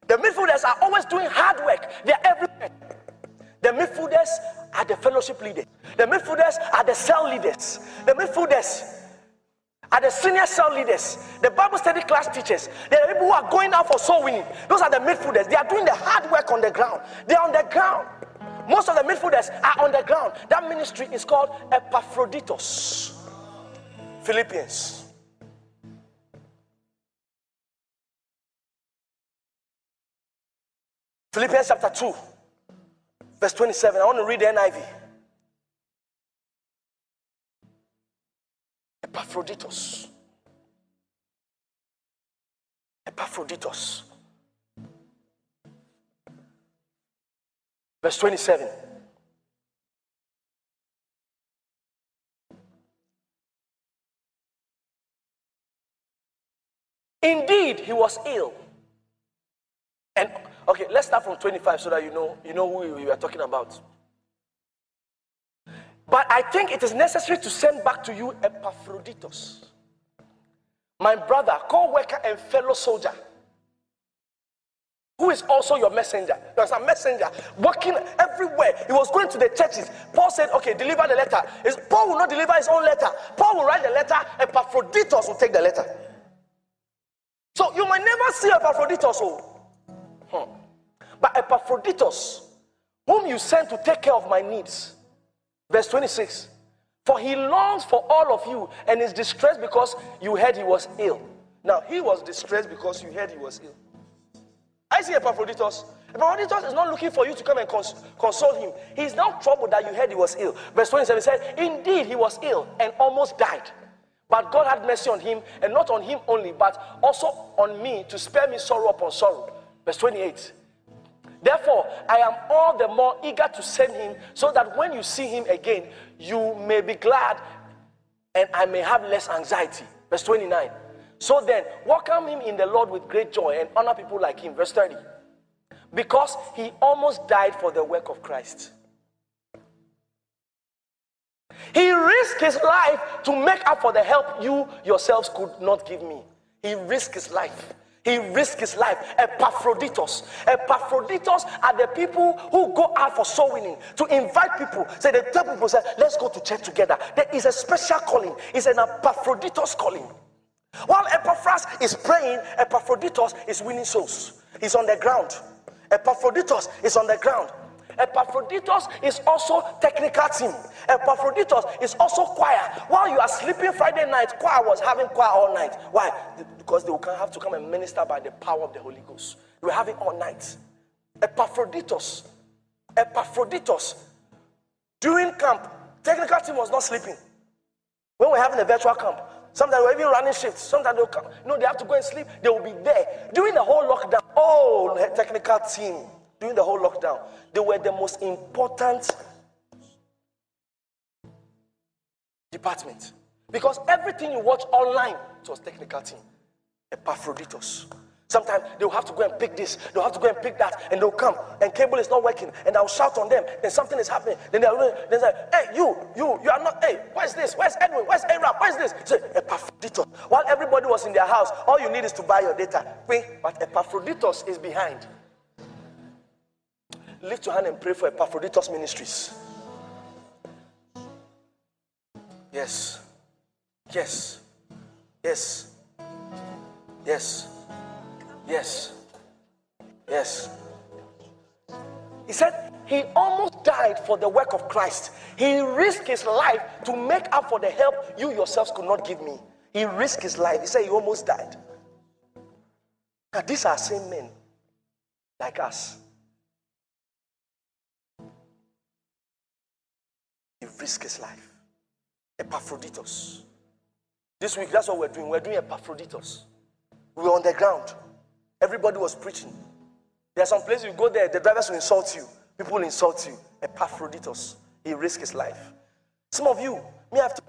The midfielders are always doing hard work. They are everywhere. The midfielders are the fellowship leaders. The midfielders are the cell leaders. The midfielders are the senior cell leaders, the Bible study class teachers. the people who are going out for soul winning. Those are the midfielders. They are doing the hard work on the ground. They are on the ground. Most of the midfielders are on the ground. That ministry is called Epaphroditus. Philippians. Philippians chapter 2, verse 27. I want to read the NIV. Epaphroditus. Epaphroditus. Verse 27. Indeed, he was ill. And okay, let's start from 25 so that you know you know who we are talking about. But I think it is necessary to send back to you Epaphroditus, my brother, co worker, and fellow soldier, who is also your messenger. There's a messenger working everywhere. He was going to the churches. Paul said, Okay, deliver the letter. Paul will not deliver his own letter. Paul will write the letter, Epaphroditus will take the letter. So you might never see Epaphroditus. Oh. Hmm. But Epaphroditus, whom you sent to take care of my needs, Verse 26 For he longs for all of you and is distressed because you heard he was ill. Now, he was distressed because you heard he was ill. I see Epaphroditus. Epaphroditus is not looking for you to come and cons- console him. He's now troubled that you heard he was ill. Verse 27 said, Indeed, he was ill and almost died. But God had mercy on him, and not on him only, but also on me to spare me sorrow upon sorrow. Verse 28 Therefore, I am all the more eager to send him so that when you see him again, you may be glad and I may have less anxiety. Verse 29. So then, welcome him in the Lord with great joy and honor people like him. Verse 30. Because he almost died for the work of Christ. He risked his life to make up for the help you yourselves could not give me. He risked his life. He risked his life. Epaphroditus. Epaphroditus are the people who go out for soul winning to invite people. Say, they tell people, say, let's go to church together. There is a special calling. It's an Epaphroditus calling. While Epaphras is praying, Epaphroditus is winning souls. He's on the ground. Epaphroditus is on the ground. Epaphroditus is also technical team. Epaphroditus is also choir. While you are sleeping Friday night, choir was having choir all night. Why? Because they will have to come and minister by the power of the Holy Ghost. Were having all night. Epaphroditus Epaphroditus, during camp, technical team was not sleeping. When we're having a virtual camp, sometimes we're even running shifts. Sometimes they'll come, you know, they have to go and sleep. They will be there. During the whole lockdown, oh, technical team, during the whole lockdown, they were the most important department. Because everything you watch online, it was technical team. Epaphroditus. Sometimes they'll have to go and pick this, they'll have to go and pick that, and they'll come, and cable is not working, and I'll shout on them, then something is happening. Then they'll they say, Hey, you, you, you are not, hey, where's this? Where's Edwin? Where's Arab? Where's this? Say, Epaphroditus. While everybody was in their house, all you need is to buy your data. But Epaphroditus is behind. Lift your hand and pray for Epaphroditus Ministries. Yes. Yes. Yes. Yes. Yes. Yes. He said he almost died for the work of Christ. He risked his life to make up for the help you yourselves could not give me. He risked his life. He said he almost died. Now, these are same men like us. He risked his life. Epaphroditus. This week, that's what we're doing. We're doing Epaphroditus. We were on the ground. Everybody was preaching. There are some places you go there, the drivers will insult you. People will insult you. Epaphroditus, he risked his life. Some of you, me have to.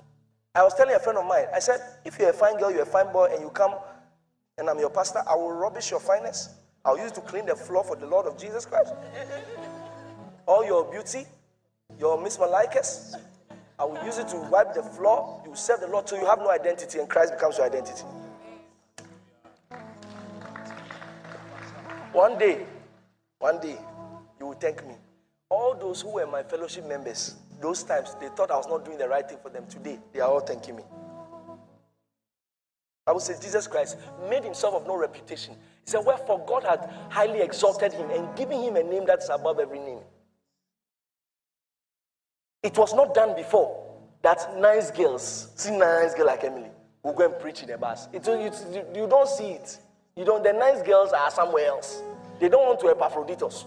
I was telling a friend of mine, I said, if you're a fine girl, you're a fine boy, and you come and I'm your pastor, I will rubbish your fineness. I'll use to clean the floor for the Lord of Jesus Christ. All your beauty, your Miss Malaikas, I will use it to wipe the floor. You serve the Lord till you have no identity, and Christ becomes your identity. One day, one day, you will thank me. All those who were my fellowship members, those times they thought I was not doing the right thing for them. Today, they are all thanking me. I would say Jesus Christ made himself of no reputation. He said, Wherefore God had highly exalted him and given him a name that's above every name. It was not done before that nice girls, see nice girl like Emily, will go and preach in a bus. It, you, don't see it. You don't, the nice girls are somewhere else. They don't want to Epaphroditus.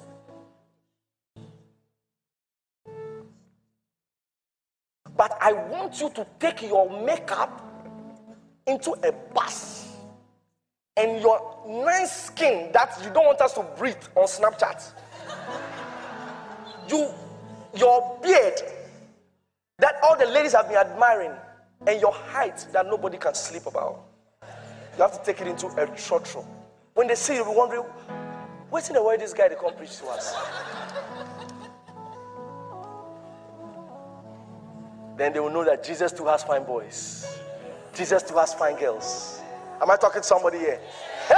But I want you to take your makeup into a bus and your nice skin that you don't want us to breathe on Snapchat. you, your beard that all the ladies have been admiring, and your height that nobody can sleep about. You have to take it into a trotro. When they see you, you'll wondering, what's in the way this guy to come preach to us? then they will know that Jesus too has fine boys. Jesus too has fine girls. Am I talking to somebody here? Hey!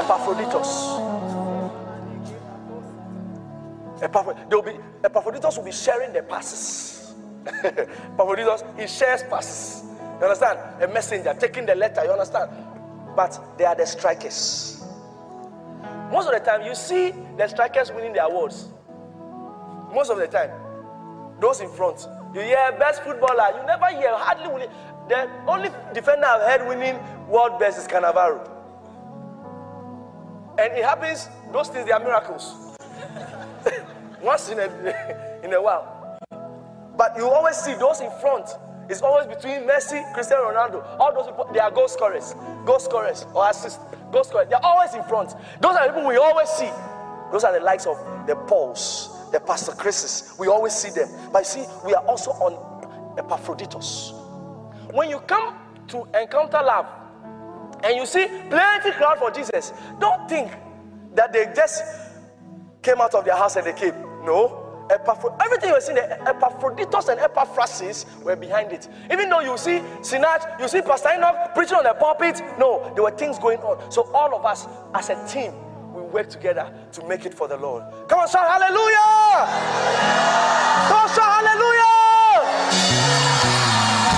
Epaphroditus. Will be, Epaphroditus will be sharing the passes. *laughs* Epaphroditus, he shares passes. You understand? A messenger taking the letter, you understand? But they are the strikers. Most of the time, you see the strikers winning the awards. Most of the time, those in front. You hear best footballer, you never hear hardly winning. The only defender I've heard winning world best is Cannavaro. And it happens, those things, they are miracles. Once in a, *laughs* in a while. But you always see those in front it's always between Messi, Cristiano Ronaldo. All those people, they are goal scorers, goal scorers or assist, goal scorers. They're always in front. Those are the people we always see. Those are the likes of the Pauls, the Pastor Chris's. We always see them. But see, we are also on Epaphroditus. When you come to encounter love and you see plenty crowd for Jesus, don't think that they just came out of their house and they came. No, everything you were seeing, Epaphroditus and Epaphrases were behind it. Even though you see Sinach, you see Pastor Enoch preaching on the pulpit, no, there were things going on. So all of us as a team, we work together to make it for the Lord. Come on, shout hallelujah! Come on, shout hallelujah!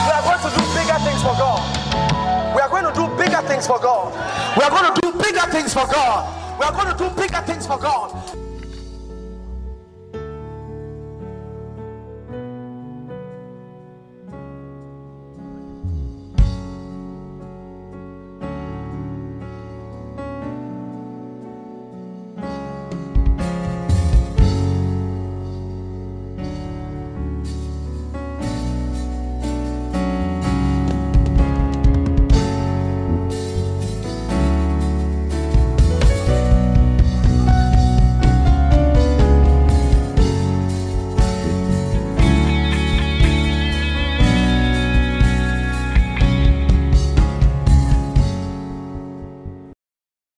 We are going to do bigger things for God. We are going to do bigger things for God. We are going to do bigger things for God. We are going to do bigger things for God.